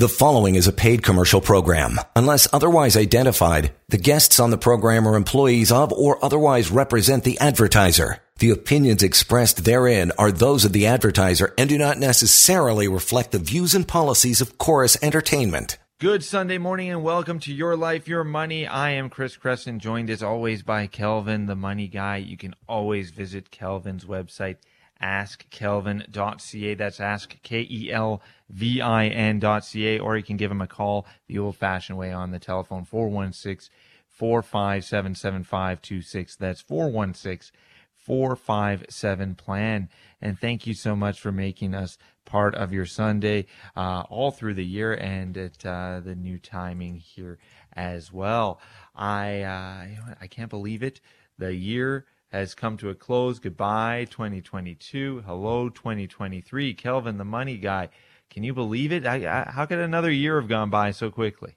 The following is a paid commercial program. Unless otherwise identified, the guests on the program are employees of or otherwise represent the advertiser. The opinions expressed therein are those of the advertiser and do not necessarily reflect the views and policies of Corus Entertainment. Good Sunday morning and welcome to Your Life, Your Money. I am Chris Creston, joined as always by Kelvin, the money guy. You can always visit Kelvin's website, askkelvin.ca. That's ask K E L V I N.ca, or you can give him a call the old fashioned way on the telephone 416 457 7526. That's 416 457 plan. And thank you so much for making us part of your Sunday uh, all through the year and at uh, the new timing here as well. I uh, I can't believe it. The year has come to a close. Goodbye, 2022. Hello, 2023. Kelvin, the money guy. Can you believe it? I, I, how could another year have gone by so quickly?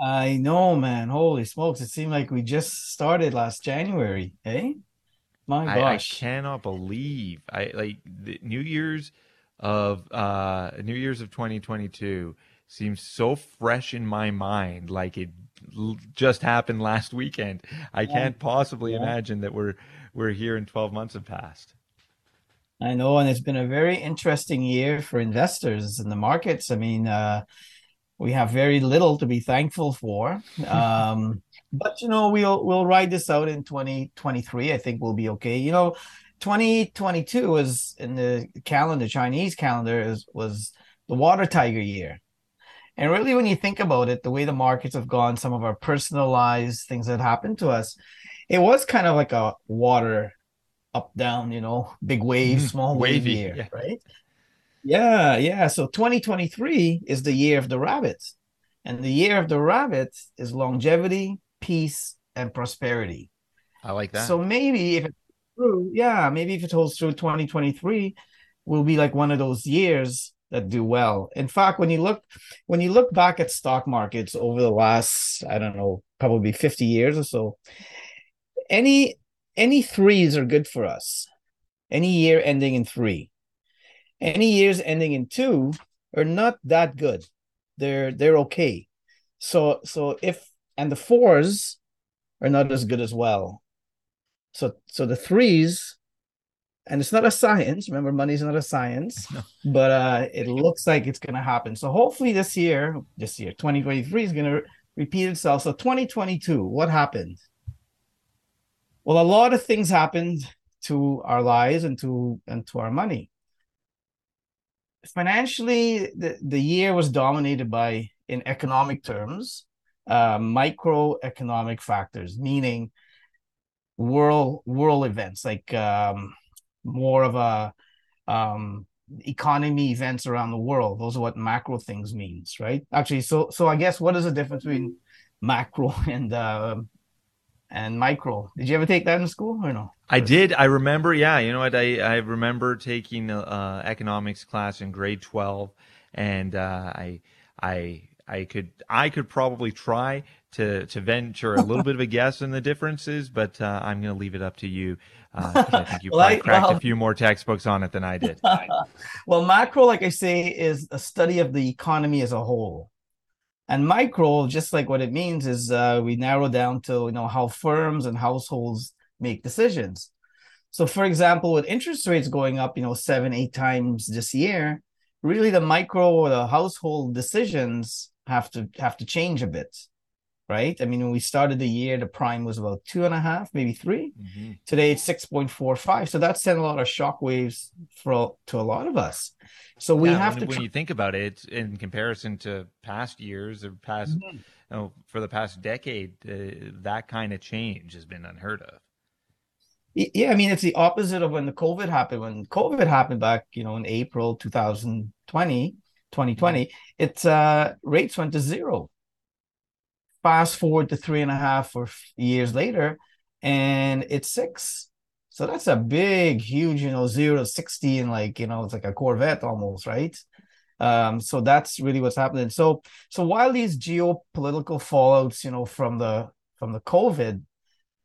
I know, man. Holy smokes. It seemed like we just started last January, eh? My gosh. I, I cannot believe I like the New Year's of uh New Year's of 2022 seems so fresh in my mind like it just happened last weekend. I can't possibly yeah. imagine that we're we're here in 12 months have passed. I know, and it's been a very interesting year for investors in the markets. I mean, uh, we have very little to be thankful for, um, but you know, we'll we'll ride this out in 2023. I think we'll be okay. You know, 2022 was in the calendar, Chinese calendar, is was the water tiger year. And really, when you think about it, the way the markets have gone, some of our personalized things that happened to us, it was kind of like a water up down, you know, big wave, mm-hmm. small wave year, yeah. right? Yeah, yeah. So 2023 is the year of the rabbit. And the year of the rabbit is longevity, peace, and prosperity. I like that. So maybe if it's true, yeah, maybe if it holds through 2023, will be like one of those years that do well. In fact, when you look when you look back at stock markets over the last, I don't know, probably 50 years or so, any any threes are good for us. Any year ending in three. Any years ending in two are not that good. They're they're okay. So so if and the fours are not as good as well. So so the threes and it's not a science. Remember, money's not a science, no. but uh, it looks like it's going to happen. So hopefully this year, this year, 2023 is going to repeat itself. So 2022, what happened? Well, a lot of things happened to our lives and to and to our money. Financially, the, the year was dominated by, in economic terms, uh, microeconomic factors, meaning world world events like um, more of a um, economy events around the world. Those are what macro things means, right? Actually, so so I guess what is the difference between macro and uh, and micro? Did you ever take that in school or no? I did. I remember. Yeah, you know what? I I remember taking uh, economics class in grade twelve, and uh, I I I could I could probably try to to venture a little bit of a guess in the differences, but uh, I'm going to leave it up to you. Uh, I think you well, cracked well, a few more textbooks on it than I did. well, macro, like I say, is a study of the economy as a whole, and micro, just like what it means, is uh, we narrow down to you know how firms and households make decisions. So, for example, with interest rates going up, you know, seven, eight times this year, really the micro or the household decisions have to have to change a bit right? I mean, when we started the year, the prime was about two and a half, maybe 3 mm-hmm. Today it's six point four five. So that sent a lot of shock waves for to a lot of us. So we yeah, have when, to. When you think about it, in comparison to past years or past, mm-hmm. you know, for the past decade, uh, that kind of change has been unheard of. Yeah, I mean, it's the opposite of when the COVID happened. When COVID happened back, you know, in April 2020, 2020, mm-hmm. it's uh rates went to zero fast forward to three and a half or years later, and it's six. So that's a big, huge, you know, zero to 60 and like, you know, it's like a Corvette almost, right? Um, so that's really what's happening. So so while these geopolitical fallouts, you know, from the from the COVID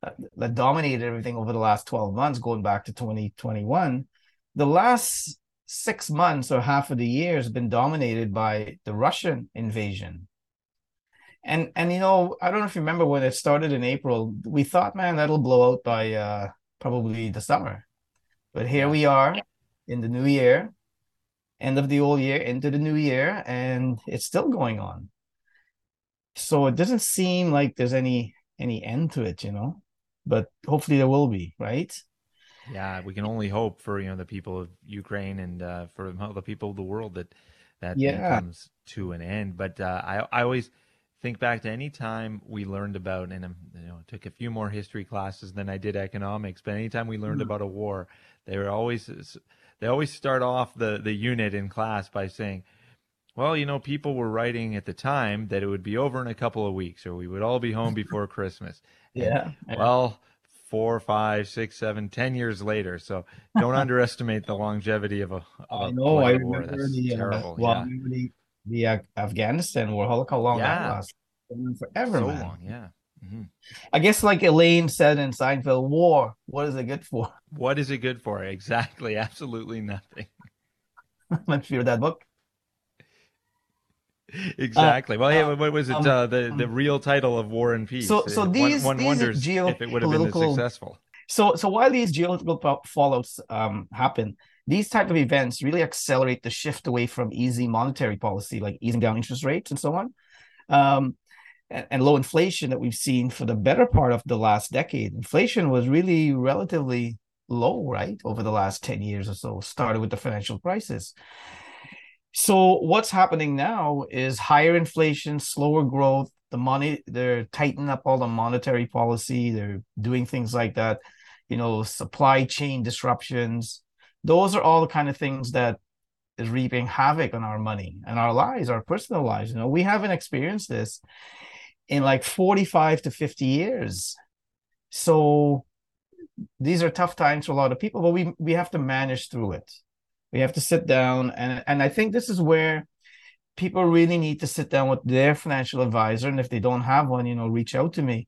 uh, that dominated everything over the last 12 months, going back to 2021, the last six months or half of the year has been dominated by the Russian invasion. And and you know, I don't know if you remember when it started in April, we thought, man, that'll blow out by uh, probably the summer. But here we are in the new year, end of the old year into the new year, and it's still going on. So it doesn't seem like there's any any end to it, you know. But hopefully there will be, right? Yeah, we can only hope for you know the people of Ukraine and uh, for the people of the world that that yeah. comes to an end. But uh, I I always think back to any time we learned about and you know took a few more history classes than I did economics. But anytime we learned mm. about a war, they were always they always start off the the unit in class by saying. Well, you know, people were writing at the time that it would be over in a couple of weeks, or we would all be home before Christmas. Yeah. And, well, four, five, six, seven, ten years later. So don't underestimate the longevity of a. Of I know. I remember the, uh, terrible. Uh, well, yeah. The, the uh, Afghanistan war. Look how long yeah. that lasted. Forever, so man. long. Yeah. Mm-hmm. I guess, like Elaine said in Seinfeld, war. What is it good for? What is it good for? Exactly. Absolutely nothing. Let's read that book. exactly. Uh, well, yeah, what was it? Um, uh, the the um, real title of War and Peace. So, so these one, one these wonders if it would have been successful. So, so while these geopolitical fallouts um, happen, these type of events really accelerate the shift away from easy monetary policy, like easing down interest rates and so on, um, and, and low inflation that we've seen for the better part of the last decade. Inflation was really relatively low, right, over the last ten years or so. Started with the financial crisis. So what's happening now is higher inflation, slower growth. The money they're tightening up all the monetary policy. They're doing things like that. You know, supply chain disruptions. Those are all the kind of things that is reaping havoc on our money and our lives, our personal lives. You know, we haven't experienced this in like 45 to 50 years. So these are tough times for a lot of people, but we we have to manage through it. We have to sit down, and and I think this is where people really need to sit down with their financial advisor, and if they don't have one, you know, reach out to me,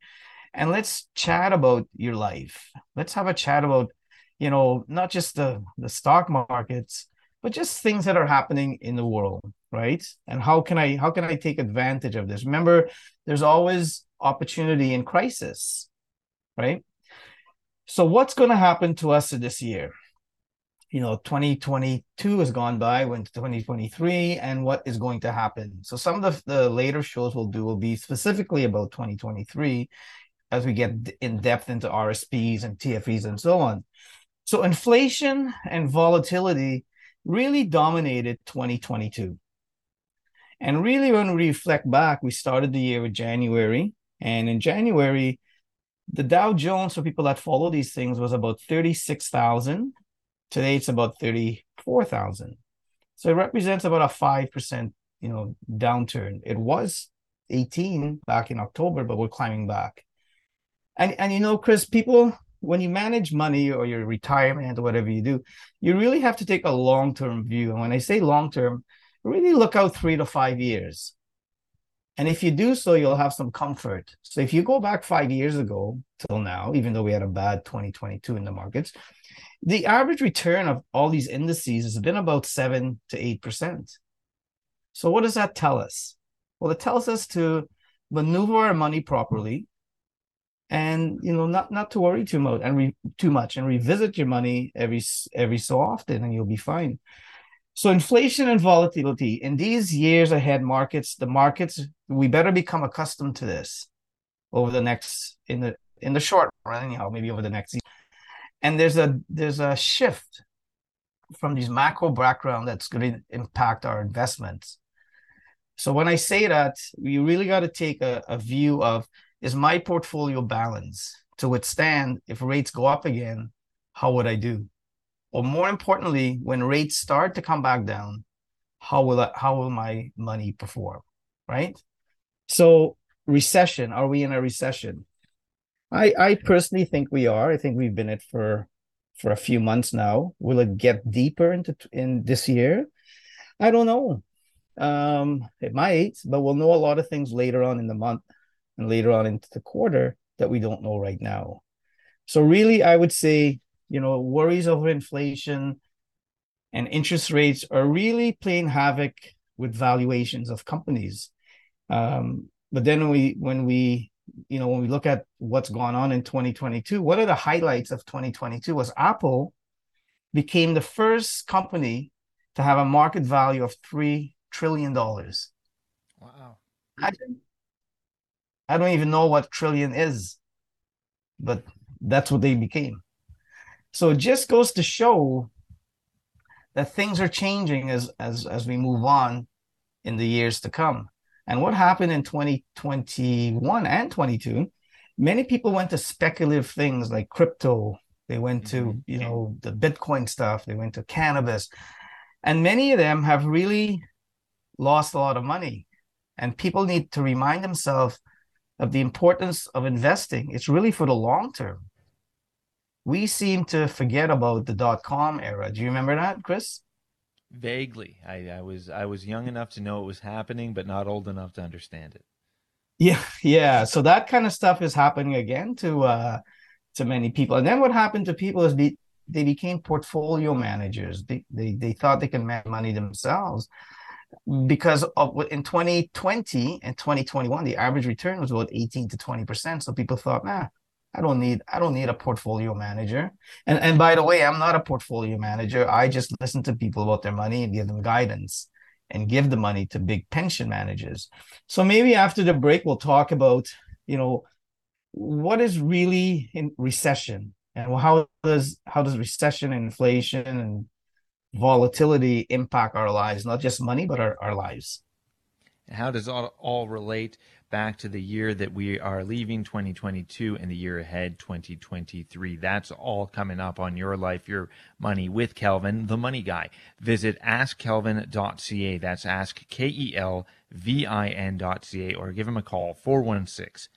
and let's chat about your life. Let's have a chat about, you know, not just the the stock markets, but just things that are happening in the world, right? And how can I how can I take advantage of this? Remember, there's always opportunity in crisis, right? So what's going to happen to us this year? you know 2022 has gone by went to 2023 and what is going to happen so some of the, the later shows we'll do will be specifically about 2023 as we get in depth into rsps and tfes and so on so inflation and volatility really dominated 2022 and really when we reflect back we started the year with january and in january the dow jones for people that follow these things was about 36000 Today it's about 34,000. So it represents about a 5%, you know, downturn. It was 18 back in October, but we're climbing back. And and you know, Chris, people when you manage money or your retirement or whatever you do, you really have to take a long-term view. And when I say long-term, really look out 3 to 5 years. And if you do so, you'll have some comfort. So if you go back 5 years ago till now, even though we had a bad 2022 in the markets, the average return of all these indices has been about seven to eight percent. So what does that tell us? Well, it tells us to maneuver our money properly, and you know not not to worry too much and re, too much and revisit your money every every so often, and you'll be fine. So inflation and volatility in these years ahead markets, the markets we better become accustomed to this over the next in the in the short run, anyhow, maybe over the next and there's a there's a shift from these macro background that's going to impact our investments so when i say that you really got to take a, a view of is my portfolio balanced to withstand if rates go up again how would i do or more importantly when rates start to come back down how will I, how will my money perform right so recession are we in a recession I I personally think we are. I think we've been it for for a few months now. Will it get deeper into in this year? I don't know. Um, it might, but we'll know a lot of things later on in the month and later on into the quarter that we don't know right now. So really, I would say, you know, worries over inflation and interest rates are really playing havoc with valuations of companies. Um, but then when we when we you know when we look at what's gone on in 2022, what are the highlights of 2022 was Apple became the first company to have a market value of three trillion dollars. Wow. I, I don't even know what trillion is, but that's what they became. So it just goes to show that things are changing as as as we move on in the years to come. And what happened in 2021 and 22, many people went to speculative things like crypto. They went to, mm-hmm. you know, the Bitcoin stuff. They went to cannabis. And many of them have really lost a lot of money. And people need to remind themselves of the importance of investing. It's really for the long term. We seem to forget about the dot com era. Do you remember that, Chris? Vaguely. I, I was I was young enough to know it was happening, but not old enough to understand it. Yeah, yeah. So that kind of stuff is happening again to uh to many people. And then what happened to people is they, they became portfolio managers. They, they they thought they can make money themselves because of in 2020 and 2021 the average return was about 18 to 20 percent. So people thought nah i don't need i don't need a portfolio manager. And and by the way i'm not a portfolio manager. I just listen to people about their money and give them guidance and give the money to big pension managers. So maybe after the break we'll talk about you know what is really in recession and how does how does recession and inflation and volatility impact our lives, not just money, but our, our lives. How does all, all relate back to the year that we are leaving 2022 and the year ahead 2023? That's all coming up on Your Life, Your Money with Kelvin, the money guy. Visit askkelvin.ca. That's ask K E L V I N.ca or give him a call 416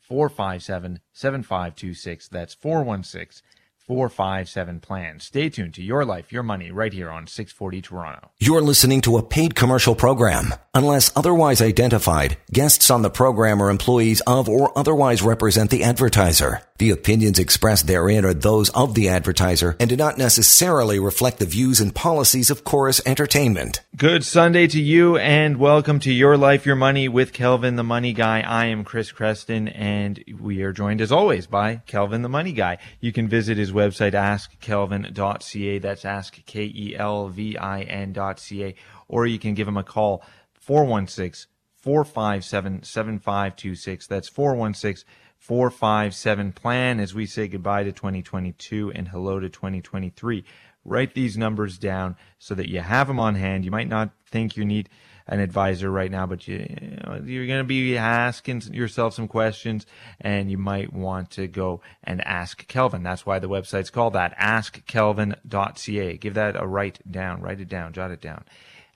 457 7526. That's 416 457 plan. Stay tuned to Your Life, Your Money right here on 640 Toronto. You're listening to a paid commercial program. Unless otherwise identified, guests on the program are employees of or otherwise represent the advertiser. The opinions expressed therein are those of the advertiser and do not necessarily reflect the views and policies of Corus Entertainment. Good Sunday to you and welcome to Your Life, Your Money with Kelvin the Money Guy. I am Chris Creston and we are joined as always by Kelvin the Money Guy. You can visit his website askkelvin.ca. That's ask K E L V I N.ca or you can give him a call 416 457 7526. That's 416 457 plan as we say goodbye to 2022 and hello to 2023. Write these numbers down so that you have them on hand. You might not think you need an advisor right now, but you, you know, you're going to be asking yourself some questions and you might want to go and ask Kelvin. That's why the website's called that, askkelvin.ca. Give that a write down, write it down, jot it down.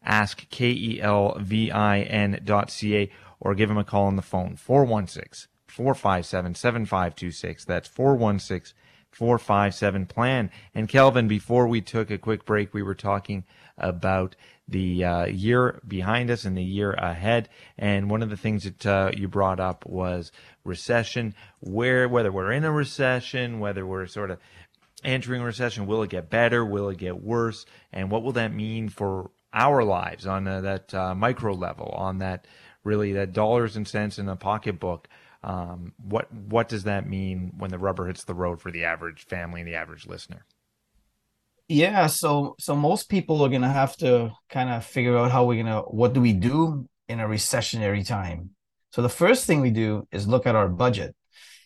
Ask K-E-L-V-I-N dot C-A or give him a call on the phone, 416 457 7526. That's 416 457 plan. And Kelvin, before we took a quick break, we were talking about the uh, year behind us and the year ahead. And one of the things that uh, you brought up was recession. Where whether we're in a recession, whether we're sort of entering a recession, will it get better? Will it get worse? And what will that mean for our lives on uh, that uh, micro level, on that really that dollars and cents in a pocketbook? Um, what what does that mean when the rubber hits the road for the average family and the average listener? Yeah, so so most people are gonna have to kind of figure out how we're gonna what do we do in a recessionary time. So the first thing we do is look at our budget.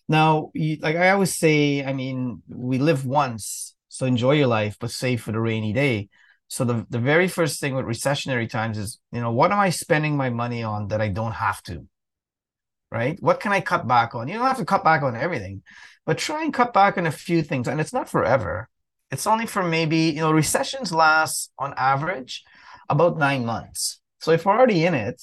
Now, like I always say, I mean, we live once, so enjoy your life, but save for the rainy day. So the the very first thing with recessionary times is, you know, what am I spending my money on that I don't have to? Right? What can I cut back on? You don't have to cut back on everything, but try and cut back on a few things. And it's not forever. It's only for maybe, you know, recessions last on average about nine months. So if we're already in it,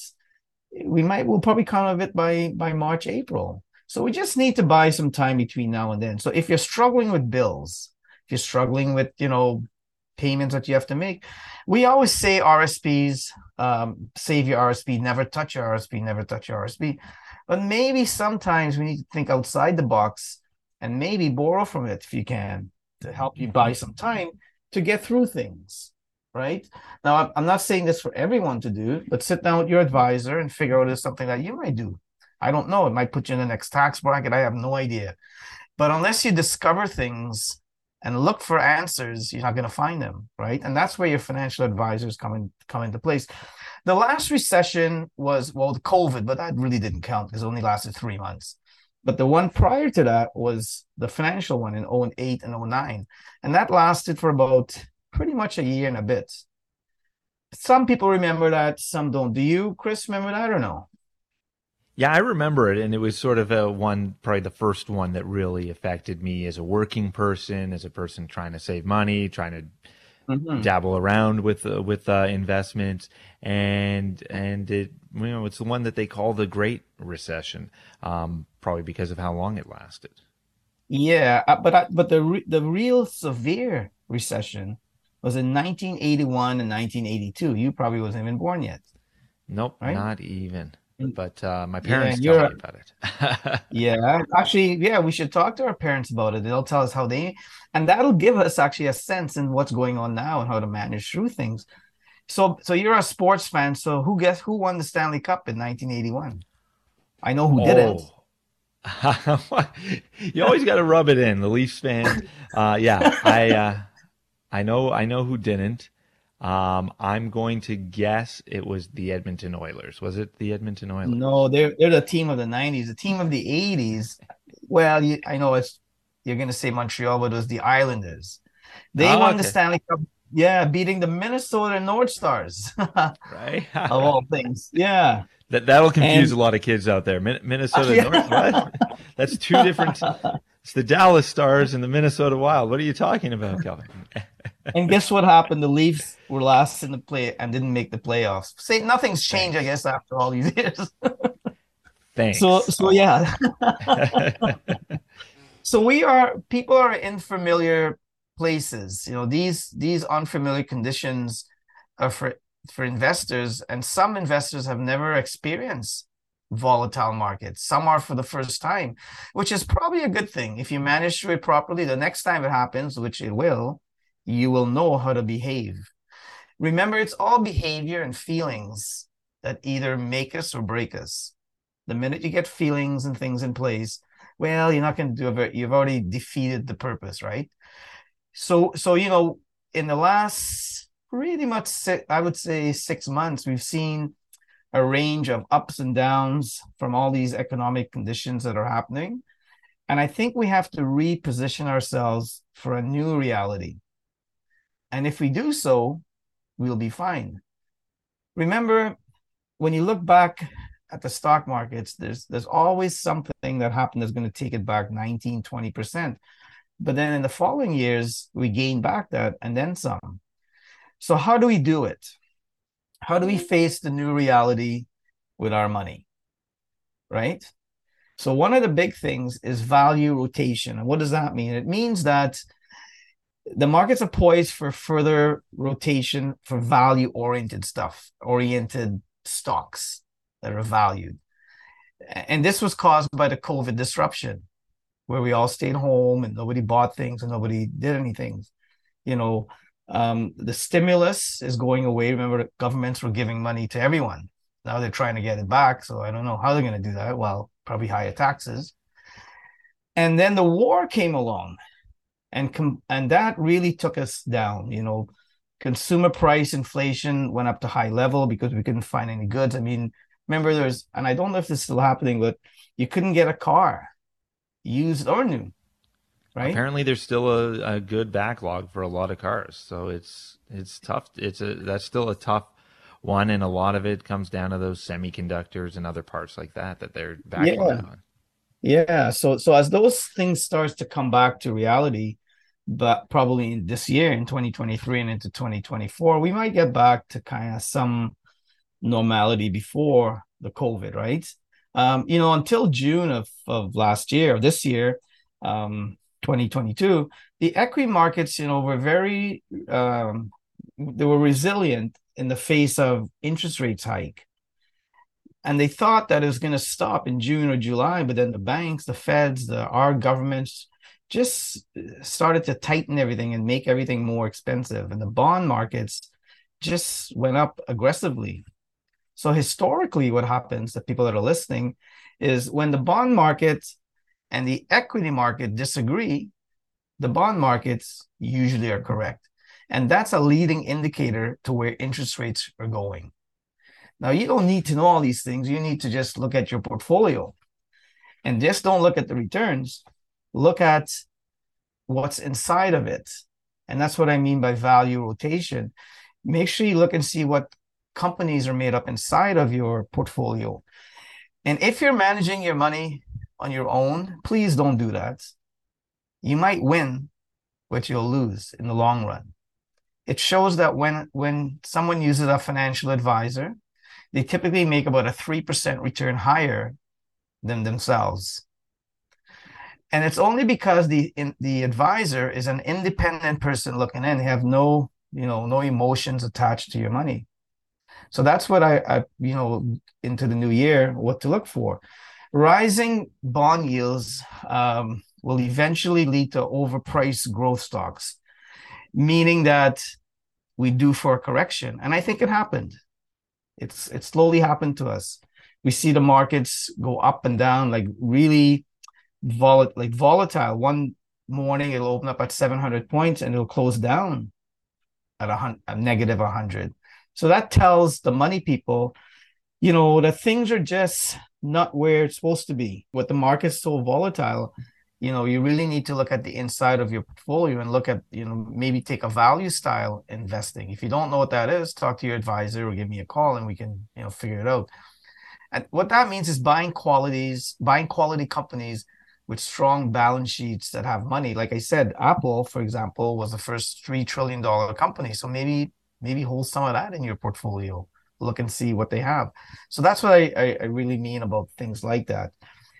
we might we'll probably come out of it by by March, April. So we just need to buy some time between now and then. So if you're struggling with bills, if you're struggling with, you know, payments that you have to make, we always say RSPs, um, save your RSP, never touch your RSP, never touch your RSP. But maybe sometimes we need to think outside the box and maybe borrow from it if you can to help you buy some time to get through things. right? Now, I'm not saying this for everyone to do, but sit down with your advisor and figure out if something that you might do. I don't know. It might put you in the next tax bracket. I have no idea. But unless you discover things and look for answers, you're not going to find them, right? And that's where your financial advisors come in, come into place. The last recession was well, the COVID, but that really didn't count because it only lasted three months. But the one prior to that was the financial one in 08 and 09. And that lasted for about pretty much a year and a bit. Some people remember that, some don't. Do you, Chris, remember that or no? Yeah, I remember it, and it was sort of a one, probably the first one that really affected me as a working person, as a person trying to save money, trying to mm-hmm. dabble around with uh, with uh, investments, and and it you know it's the one that they call the Great Recession, um, probably because of how long it lasted. Yeah, uh, but I, but the re- the real severe recession was in 1981 and 1982. You probably wasn't even born yet. Nope, right? not even. But uh, my parents yeah, tell me about it. yeah, actually, yeah, we should talk to our parents about it. They'll tell us how they, and that'll give us actually a sense in what's going on now and how to manage through things. So, so you're a sports fan. So, who guess who won the Stanley Cup in 1981? I know who oh. didn't. you always got to rub it in. The Leafs fan, uh, yeah, I, uh, I know, I know who didn't. Um, I'm going to guess it was the Edmonton Oilers. Was it the Edmonton Oilers? No, they're they're the team of the '90s. The team of the 80s. Well, you, I know it's you're going to say Montreal, but it was the Islanders. They oh, won okay. the Stanley Cup. Yeah, beating the Minnesota North Stars. right. of all things. Yeah. That that'll confuse and, a lot of kids out there. Minnesota yeah. North. What? That's two different. It's the Dallas Stars and the Minnesota Wild. What are you talking about, Kelvin? And guess what happened? The Leafs were last in the play and didn't make the playoffs. Say nothing's changed. I guess, after all these years. Thanks. So so yeah. so we are people are in familiar places. You know, these these unfamiliar conditions are for for investors, and some investors have never experienced volatile markets. Some are for the first time, which is probably a good thing. If you manage to it properly, the next time it happens, which it will, you will know how to behave. Remember, it's all behavior and feelings that either make us or break us. The minute you get feelings and things in place, well, you're not going to do it. You've already defeated the purpose, right? So, so you know, in the last pretty much, six, I would say six months, we've seen a range of ups and downs from all these economic conditions that are happening. And I think we have to reposition ourselves for a new reality. And if we do so, we'll be fine. Remember, when you look back at the stock markets, there's there's always something that happened that's going to take it back 19, 20%. But then in the following years, we gain back that and then some. So how do we do it? How do we mm-hmm. face the new reality with our money? Right? So one of the big things is value rotation. And what does that mean? It means that the markets are poised for further rotation for value oriented stuff, oriented stocks that are valued. And this was caused by the COVID disruption, where we all stayed home and nobody bought things and nobody did anything. You know, um, the stimulus is going away. Remember, governments were giving money to everyone. Now they're trying to get it back. So I don't know how they're going to do that. Well, probably higher taxes. And then the war came along and com- and that really took us down you know. Consumer price inflation went up to high level because we couldn't find any goods. I mean remember there's and i don't know if this is still happening but you couldn't get a car used or new right? Apparently there's still a, a good backlog for a lot of cars. So it's it's tough. It's a that's still a tough one. And a lot of it comes down to those semiconductors and other parts like that that they're backlogged yeah. on. Yeah. So so as those things starts to come back to reality but probably in this year in 2023 and into 2024 we might get back to kind of some normality before the covid right? Um, you know until june of, of last year this year um, 2022 the equity markets you know were very um, they were resilient in the face of interest rates hike. And they thought that it was going to stop in june or july but then the banks the feds the our governments just started to tighten everything and make everything more expensive. And the bond markets just went up aggressively. So historically, what happens to people that are listening is when the bond market and the equity market disagree, the bond markets usually are correct. And that's a leading indicator to where interest rates are going. Now, you don't need to know all these things. You need to just look at your portfolio and just don't look at the returns. Look at what's inside of it. And that's what I mean by value rotation. Make sure you look and see what companies are made up inside of your portfolio. And if you're managing your money on your own, please don't do that. You might win, but you'll lose in the long run. It shows that when when someone uses a financial advisor, they typically make about a 3% return higher than themselves. And it's only because the in, the advisor is an independent person looking in. They have no, you know, no emotions attached to your money. So that's what I, I, you know, into the new year, what to look for. Rising bond yields um, will eventually lead to overpriced growth stocks, meaning that we do for a correction. And I think it happened. It's it slowly happened to us. We see the markets go up and down, like really volatile, like volatile. One morning it'll open up at 700 points and it'll close down at a, hun- a negative 100 so that tells the money people, you know, that things are just not where it's supposed to be. With the market's so volatile, you know, you really need to look at the inside of your portfolio and look at, you know, maybe take a value style investing. If you don't know what that is, talk to your advisor or give me a call and we can, you know, figure it out. And what that means is buying qualities, buying quality companies with strong balance sheets that have money. Like I said, Apple, for example, was the first $3 trillion company. So maybe maybe hold some of that in your portfolio. Look and see what they have. So that's what i i, I really mean about things like that.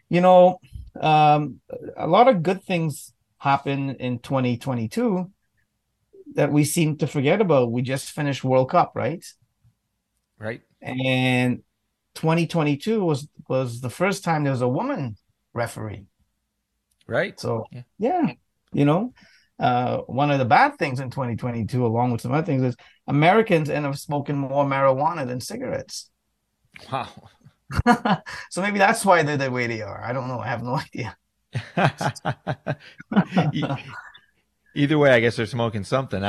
You know um, a lot of good things happen in 2022 that we seem to forget about. We just finished world cup right? Right. And 2022 was was the first time there was a woman referee right so yeah, yeah you know uh, one of the bad things in 2022, along with some other things, is Americans end up smoking more marijuana than cigarettes. Wow. so maybe that's why they're the way they are. I don't know. I have no idea. Either way, I guess they're smoking something.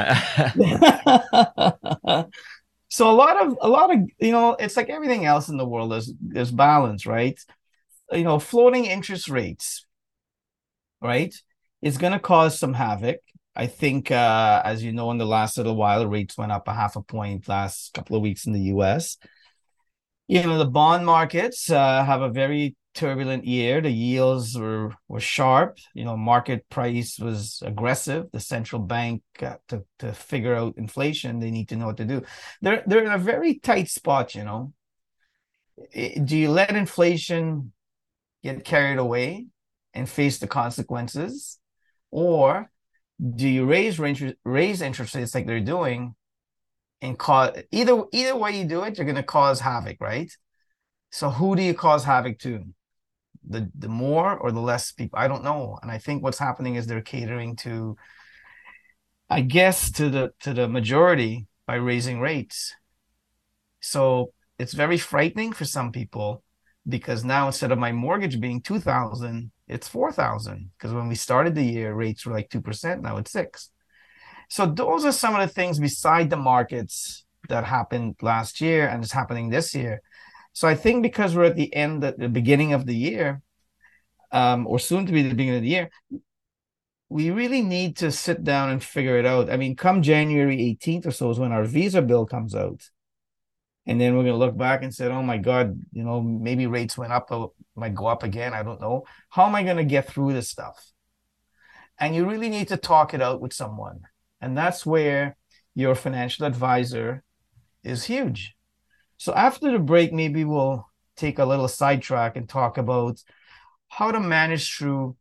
so a lot of a lot of you know, it's like everything else in the world. There's there's balance, right? You know, floating interest rates, right? It's going to cause some havoc. I think, uh, as you know, in the last little while, rates went up a half a point last couple of weeks in the U.S. You know, the bond markets uh, have a very turbulent year. The yields were were sharp. You know, market price was aggressive. The central bank uh, to to figure out inflation, they need to know what to do. They're they're in a very tight spot. You know, do you let inflation get carried away and face the consequences? or do you raise raise interest rates like they're doing and cause either either way you do it you're going to cause havoc right? So who do you cause havoc to? The the more or the less people? I don't know. And i think what's happening is they're catering to i guess to the to the majority by raising rates. So it's very frightening for some people because now instead of my mortgage being 2000 it's 4000 because when we started the year rates were like 2% now it's 6 so those are some of the things beside the markets that happened last year and is happening this year. So i think because we're at the end at the beginning of the year um, or soon to be the beginning of the year we really need to sit down and figure it out. I mean come january 18th or so is when our visa bill comes out and then we're going to look back and say, "Oh my God, you know, maybe rates went up, might go up again. I don't know. How am I going to get through this stuff?" And you really need to talk it out with someone, and that's where your financial advisor is huge. So after the break, maybe we'll take a little sidetrack and talk about how to manage through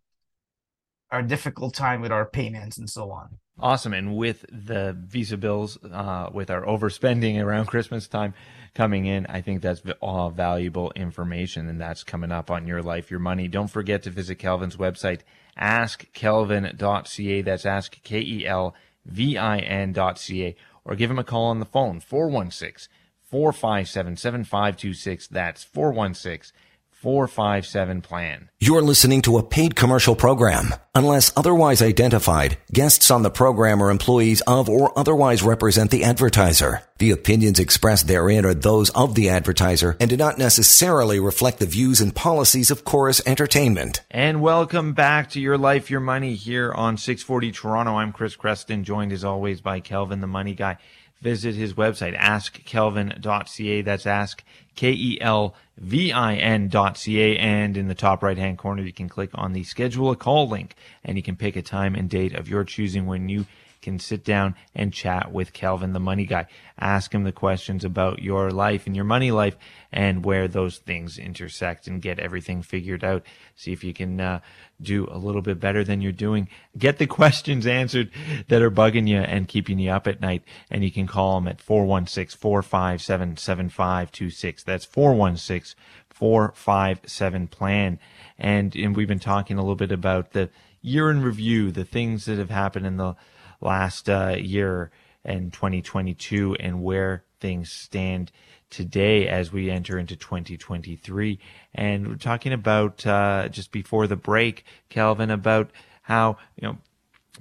our difficult time with our payments and so on. Awesome. And with the visa bills, uh, with our overspending around Christmas time coming in, I think that's all valuable information. And that's coming up on Your Life, Your Money. Don't forget to visit Kelvin's website, askkelvin.ca. That's ask, K E L V I N.ca. or give him a call on the phone 416 457 7526. That's 416 457 plan. You're listening to a paid commercial program. Unless otherwise identified, guests on the program are employees of or otherwise represent the advertiser. The opinions expressed therein are those of the advertiser and do not necessarily reflect the views and policies of Corus Entertainment. And welcome back to Your Life, Your Money here on 640 Toronto. I'm Chris Creston, joined as always by Kelvin, the money guy visit his website, askkelvin.ca. That's ask, K-E-L-V-I-N dot C-A. And in the top right hand corner, you can click on the schedule a call link and you can pick a time and date of your choosing when you can sit down and chat with Kelvin, the money guy. Ask him the questions about your life and your money life and where those things intersect and get everything figured out. See if you can uh, do a little bit better than you're doing. Get the questions answered that are bugging you and keeping you up at night. And you can call him at 416 457 7526. That's 416 457 plan. And, and we've been talking a little bit about the year in review, the things that have happened in the last uh, year and 2022 and where things stand today as we enter into 2023. And we're talking about uh, just before the break, Kelvin, about how you know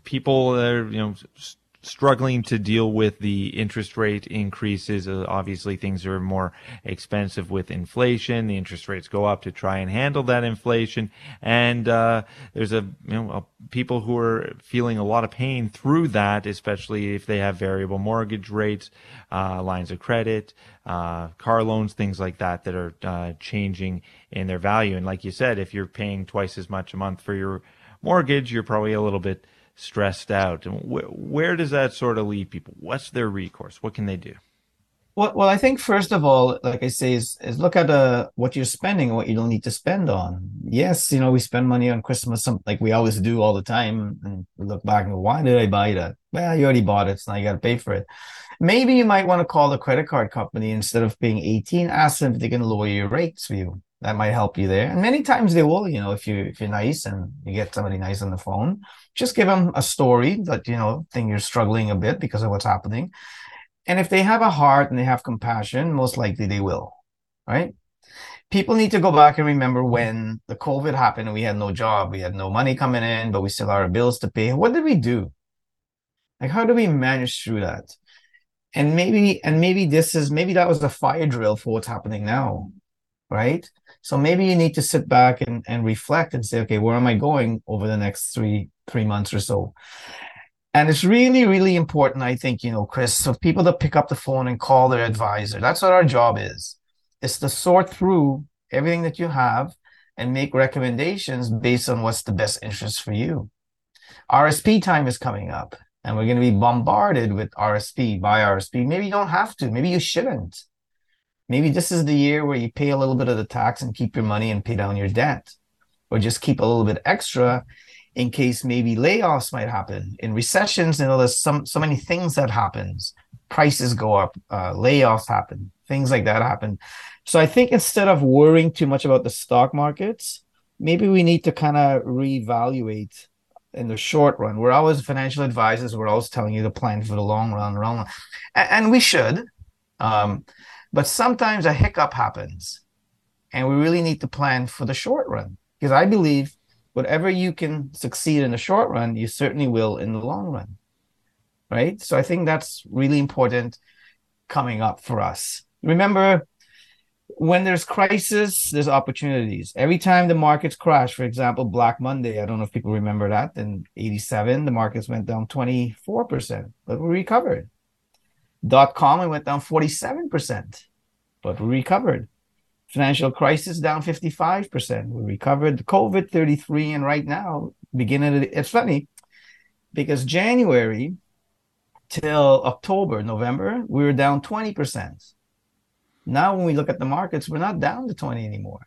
people are you know struggling to deal with the interest rate increases. Uh, obviously, things are more expensive with inflation. The interest rates go up to try and handle that inflation, and uh, there's a you know a, people who are feeling a lot of pain through that, especially if they have variable mortgage rates, uh, lines of credit, uh, car loans, things like that that are uh, changing in their value. And like you said, if you're paying twice as much a month for your mortgage, you're probably a little bit stressed out. And wh- where does that sort of leave people? What's their recourse? What can they do? Well, well, I think first of all, like I say, is, is look at uh, what you're spending and what you don't need to spend on. Yes, you know, we spend money on Christmas, some, like we always do all the time. And we look back and go, why did I buy that? Well, you already bought it, so now you got to pay for it. Maybe you might want to call the credit card company instead of paying 18, ask them if they can lower your rates for you that might help you there. And many times they will, you know, if you if you're nice and you get somebody nice on the phone, just give them a story that you know think you're struggling a bit because of what's happening. And if they have a heart and they have compassion, most likely they will, right? People need to go back and remember when the COVID happened and we had no job, we had no money coming in, but we still had our bills to pay. What did we do? Like, how do we manage through that? And maybe, and maybe this is maybe that was a fire drill for what's happening now, right? So maybe you need to sit back and, and reflect and say, okay, where am I going over the next three three months or so? And it's really, really important, I think, you know, Chris, of people to pick up the phone and call their advisor. That's what our job is. It's to sort through everything that you have and make recommendations based on what's the best interest for you. RSP time is coming up and we're going to be bombarded with RSP, by RSP. Maybe you don't have to. Maybe you shouldn't. Maybe this is the year where you pay a little bit of the tax and keep your money and pay down your debt, or just keep a little bit extra in case maybe layoffs might happen. In recessions, you know, there's some so many things that happens. Prices go up, uh, layoffs happen, things like that happen. So I think instead of worrying too much about the stock markets, maybe we need to kind of reevaluate in the short run. We're always financial advisors. We're always telling you to plan for the long run, run. And, and we should. Um, but sometimes a hiccup happens, and we really need to plan for the short run because I believe whatever you can succeed in the short run, you certainly will in the long run. Right. So I think that's really important coming up for us. Remember, when there's crisis, there's opportunities. Every time the markets crash, for example, Black Monday, I don't know if people remember that. In 87, the markets went down 24%, but we recovered. Dot com, it went down 47%, but we recovered. Financial crisis down 55%. We recovered. COVID 33, and right now, beginning of the, it's funny because January till October, November, we were down 20%. Now, when we look at the markets, we're not down to 20 anymore.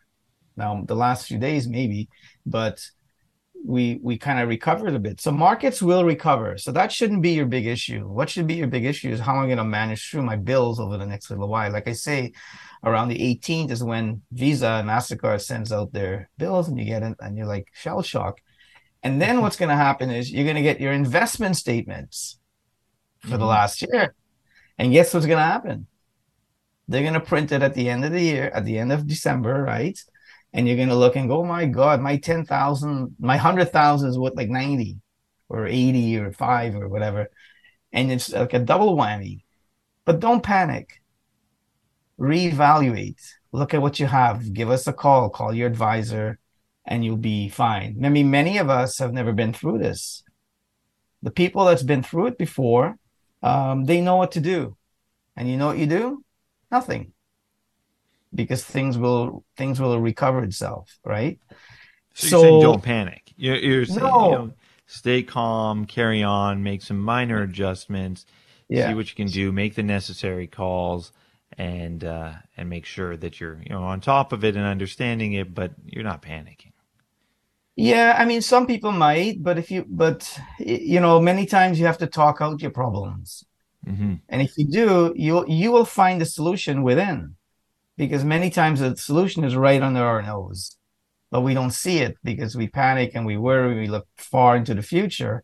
Now, the last few days, maybe, but we we kind of recovered a bit. So markets will recover. So that shouldn't be your big issue. What should be your big issue is how am I going to manage through my bills over the next little while. Like I say, around the 18th is when Visa and Mastercard sends out their bills, and you get it, and you're like shell shock. And then what's going to happen is you're going to get your investment statements for mm-hmm. the last year. And guess what's going to happen? They're going to print it at the end of the year, at the end of December, right? And you're going to look and go, oh my God, my 10,000, my 100,000 is what like 90 or 80 or 5 or whatever. And it's like a double whammy. But don't panic. Reevaluate. Look at what you have. Give us a call. Call your advisor and you'll be fine. I mean, many of us have never been through this. The people that's been through it before, um, they know what to do. And you know what you do? Nothing. Because things will things will recover itself, right? So, so saying don't panic. You're, you're saying no. you know, stay calm, carry on, make some minor adjustments, yeah. see what you can do, make the necessary calls, and uh, and make sure that you're you know on top of it and understanding it, but you're not panicking. Yeah, I mean, some people might, but if you, but you know, many times you have to talk out your problems, mm-hmm. and if you do, you you will find the solution within, because many times the solution is right under our nose, but we don't see it because we panic and we worry. We look far into the future.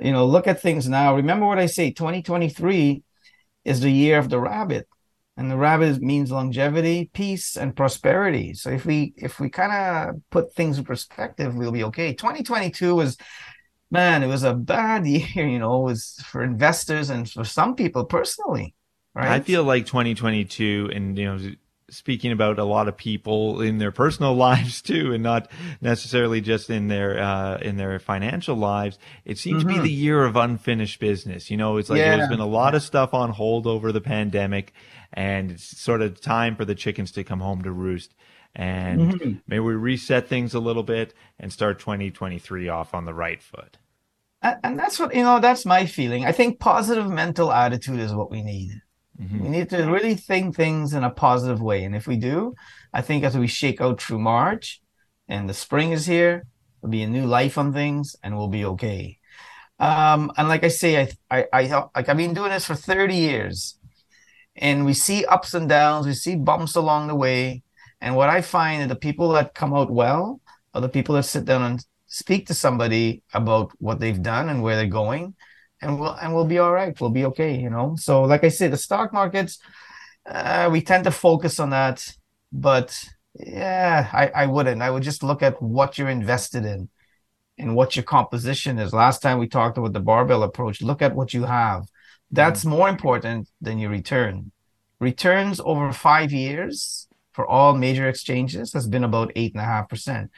You know, look at things now. Remember what I say: 2023 is the year of the rabbit and the rabbit means longevity peace and prosperity so if we if we kind of put things in perspective we'll be okay 2022 was man it was a bad year you know it was for investors and for some people personally right i feel like 2022 and you know speaking about a lot of people in their personal lives too, and not necessarily just in their uh, in their financial lives. It seems mm-hmm. to be mm-hmm. the year of unfinished business. You know, it's like yeah. there's been a lot of stuff on hold over the pandemic, and it's sort of time for the chickens to come home to roost. And mm-hmm. maybe we reset things a little bit and start 2023 off on the right foot. And that's what you know. That's my feeling. I think positive mental attitude is what we need. Mm-hmm. We need to really think things in a positive way. And if we do, I think as we shake out through March and the spring is here, there'll be a new life on things and we'll be okay. Um, and like I say, I, I, I, like I've been doing this for 30 years and we see ups and downs, we see bumps along the way. And what I find is the people that come out well are the people that sit down and speak to somebody about what they've done and where they're going and we'll and we'll be all right. We'll be okay, you know. So, like I said, the stock markets, uh, we tend to focus on that, but yeah, I, I wouldn't. I would just look at what you're invested in and what your composition is. Last time we talked about the barbell approach. Look at what you have. That's mm-hmm. more important than your return. Returns over five years for all major exchanges has been about eight and a half percent.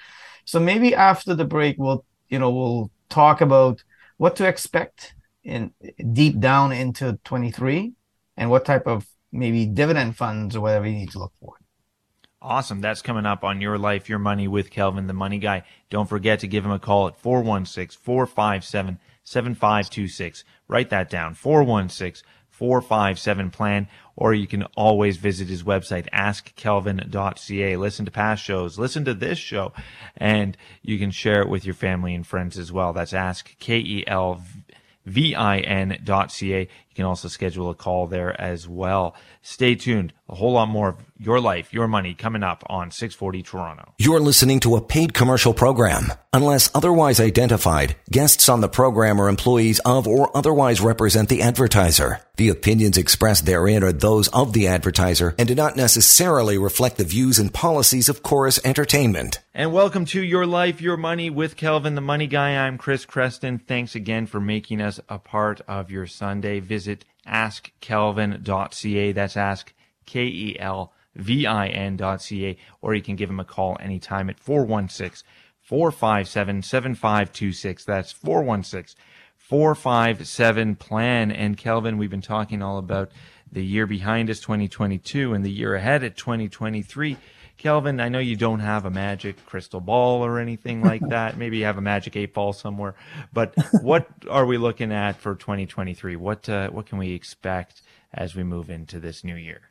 So maybe after the break, we'll you know we'll talk about what to expect in deep down into 23 and what type of maybe dividend funds or whatever you need to look for. Awesome. That's coming up on Your Life, Your Money with Kelvin, the money guy. Don't forget to give him a call at 416 457 7526. Write that down 416 457 plan, or you can always visit his website, askkelvin.ca. Listen to past shows, listen to this show, and you can share it with your family and friends as well. That's ask K E L vin.ca. Can also schedule a call there as well. Stay tuned. A whole lot more of your life, your money coming up on 640 Toronto. You're listening to a paid commercial program. Unless otherwise identified, guests on the program are employees of or otherwise represent the advertiser. The opinions expressed therein are those of the advertiser and do not necessarily reflect the views and policies of Corus Entertainment. And welcome to Your Life, Your Money with Kelvin, the Money Guy. I'm Chris Creston. Thanks again for making us a part of your Sunday. Visit askkelvin.ca. That's ask K E L V I N.ca. Or you can give him a call anytime at 416 457 7526. That's 416 457 plan. And Kelvin, we've been talking all about the year behind us, 2022, and the year ahead at 2023. Kelvin, I know you don't have a magic crystal ball or anything like that. Maybe you have a magic eight ball somewhere. But what are we looking at for 2023? What uh, what can we expect as we move into this new year?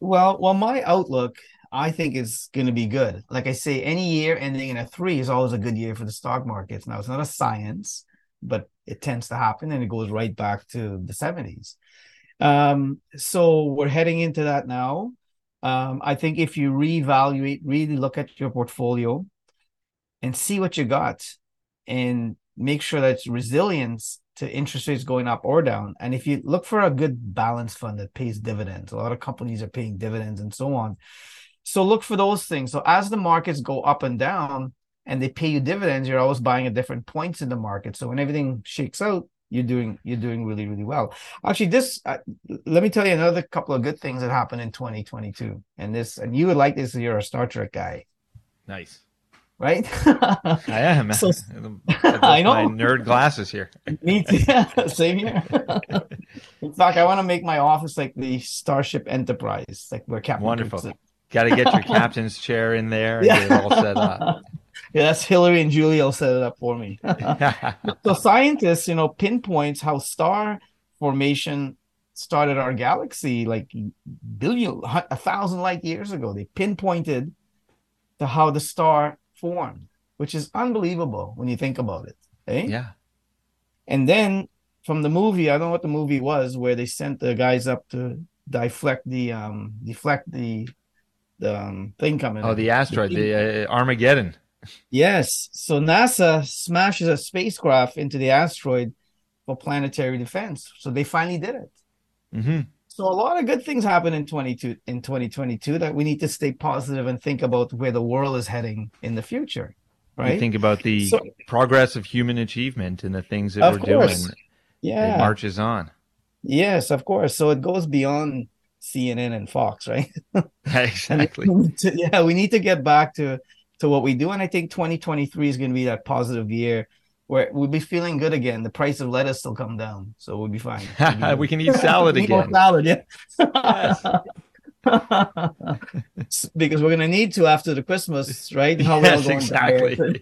Well, well, my outlook, I think, is going to be good. Like I say, any year ending in a three is always a good year for the stock markets. Now, it's not a science, but it tends to happen, and it goes right back to the 70s. Um, so we're heading into that now. Um, I think if you reevaluate, really look at your portfolio and see what you got and make sure that it's resilience to interest rates going up or down. And if you look for a good balance fund that pays dividends, a lot of companies are paying dividends and so on. So look for those things. So as the markets go up and down and they pay you dividends, you're always buying at different points in the market. So when everything shakes out, you're doing you're doing really really well. Actually, this uh, let me tell you another couple of good things that happened in 2022. And this and you would like this if you're a Star Trek guy. Nice right? I am. So, I know. My nerd glasses here. Me too. Same here. In fact, I want to make my office like the Starship Enterprise, like where Captain. Wonderful. Got to get your captain's chair in there and yeah. get it all set up. Yeah, that's Hillary and will set it up for me. so scientists, you know, pinpoints how star formation started our galaxy like billion, a thousand light years ago. They pinpointed to how the star formed, which is unbelievable when you think about it. Eh? Yeah. And then from the movie, I don't know what the movie was, where they sent the guys up to deflect the um deflect the the um, thing coming. Oh, in. the asteroid, the, the uh, Armageddon. Yes. So NASA smashes a spacecraft into the asteroid for planetary defense. So they finally did it. Mm-hmm. So a lot of good things happen in 22 in 2022 that we need to stay positive and think about where the world is heading in the future. Right. You think about the so, progress of human achievement and the things that we're course. doing. Yeah. It marches on. Yes, of course. So it goes beyond CNN and Fox, right? exactly. yeah, we need to get back to to what we do, and I think 2023 is going to be that positive year where we'll be feeling good again. The price of lettuce will come down, so we'll be fine. We'll be we can eat salad again. salad, yeah. because we're gonna need to after the Christmas, right? How yes, exactly.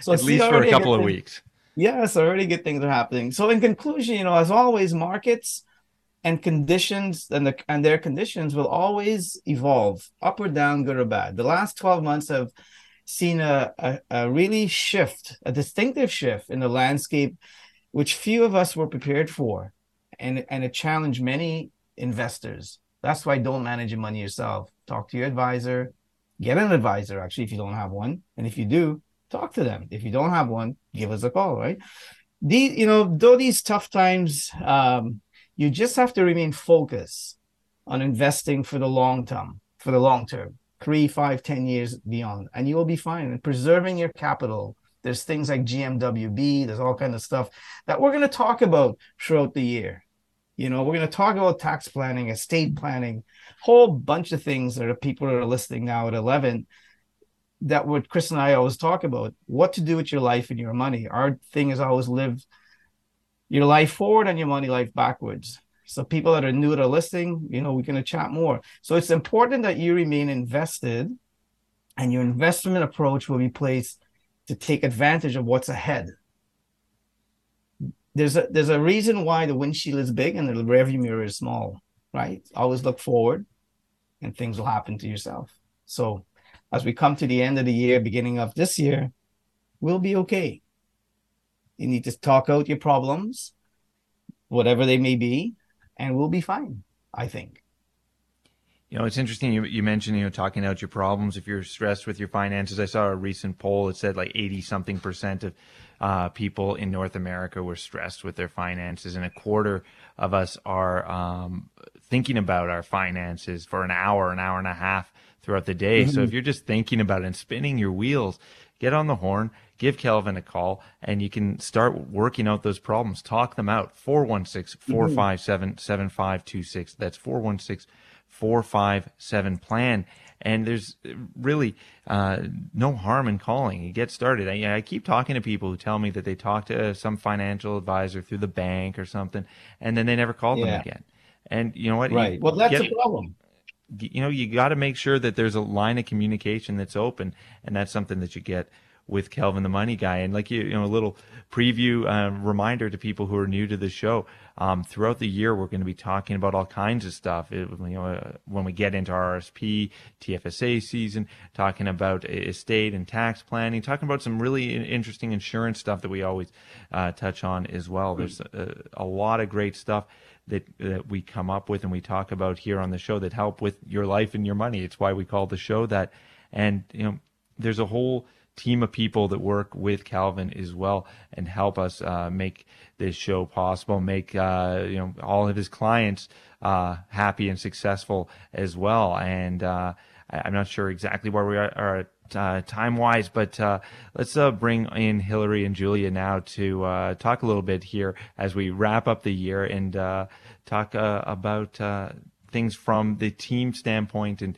so at least for a couple of weeks. Yes, already good things are happening. So in conclusion, you know, as always, markets and conditions and the and their conditions will always evolve up or down, good or bad. The last 12 months have seen a, a, a really shift, a distinctive shift in the landscape, which few of us were prepared for. And, and it challenged many investors. That's why don't manage your money yourself. Talk to your advisor, get an advisor actually if you don't have one. And if you do, talk to them. If you don't have one, give us a call, right? These, you know, though these tough times, um, you just have to remain focused on investing for the long term, for the long term three, five, ten years beyond, and you will be fine. And preserving your capital. There's things like GMWB. There's all kind of stuff that we're going to talk about throughout the year. You know, we're going to talk about tax planning, estate planning, whole bunch of things that are people that are listening now at 11 that what Chris and I always talk about, what to do with your life and your money. Our thing is always live your life forward and your money life backwards. So people that are new to listing, you know, we're going to chat more. So it's important that you remain invested and your investment approach will be placed to take advantage of what's ahead. There's a there's a reason why the windshield is big and the rearview mirror is small, right? Always look forward and things will happen to yourself. So as we come to the end of the year, beginning of this year, we'll be okay. You need to talk out your problems, whatever they may be, and we'll be fine, I think. You know, it's interesting. You, you mentioned, you know, talking out your problems. If you're stressed with your finances, I saw a recent poll. It said like 80 something percent of uh, people in North America were stressed with their finances, and a quarter of us are um, thinking about our finances for an hour, an hour and a half throughout the day. Mm-hmm. So if you're just thinking about it and spinning your wheels, get on the horn, give Kelvin a call, and you can start working out those problems. Talk them out. 416 457 7526. That's 416 457 plan. And there's really uh, no harm in calling. You get started. I, I, keep talking to people who tell me that they talked to some financial advisor through the bank or something, and then they never called yeah. them again. And you know what? Right. You well, that's get, a problem you know you got to make sure that there's a line of communication that's open and that's something that you get with Kelvin the Money Guy. And like you, you know, a little preview uh, reminder to people who are new to the show. Um, throughout the year, we're going to be talking about all kinds of stuff. It, you know, uh, when we get into RSP, TFSA season, talking about estate and tax planning, talking about some really interesting insurance stuff that we always uh, touch on as well. There's a, a lot of great stuff that that we come up with and we talk about here on the show that help with your life and your money. It's why we call the show that. And you know, there's a whole team of people that work with Kelvin as well and help us uh, make this show possible, make uh, you know all of his clients uh, happy and successful as well. And uh, I, am not sure exactly where we are, are uh, time wise, but uh, let's bring in Hillary and Julia now to talk a little bit here as we wrap up the year and talk about things from the team standpoint and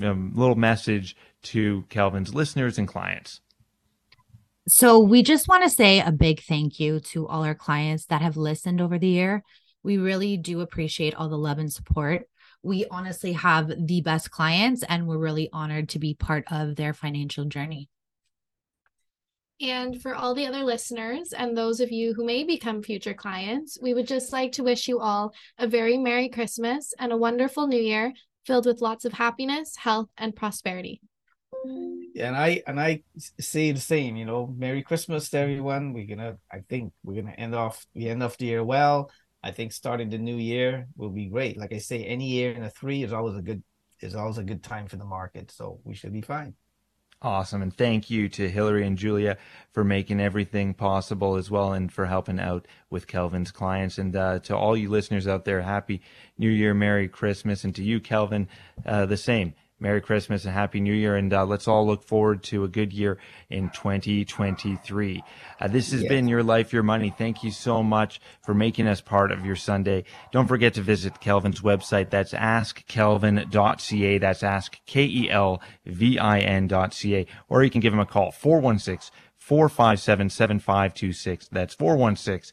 a um, little message to Kelvin's listeners and clients. So, we just want to say a big thank you to all our clients that have listened over the year. We really do appreciate all the love and support we honestly have the best clients and we're really honored to be part of their financial journey. And for all the other listeners and those of you who may become future clients, we would just like to wish you all a very Merry Christmas and a wonderful New Year filled with lots of happiness, health, and prosperity. And I and I say the same, you know, Merry Christmas to everyone. We're gonna I think we're gonna end off the end of the year well. I think starting the new year will be great. Like I say, any year in a three is always a good is always a good time for the market. So we should be fine. Awesome. And thank you to Hillary and Julia for making everything possible as well and for helping out with Kelvin's clients. And uh, to all you listeners out there, happy New Year, Merry Christmas. And to you, Kelvin, uh, the same. Merry Christmas and Happy New Year. And uh, let's all look forward to a good year in 2023. Uh, this has yes. been Your Life, Your Money. Thank you so much for making us part of your Sunday. Don't forget to visit Kelvin's website. That's askkelvin.ca. That's ask K-E-L-V-I-N.ca. Or you can give him a call, 416 457 7526. That's 416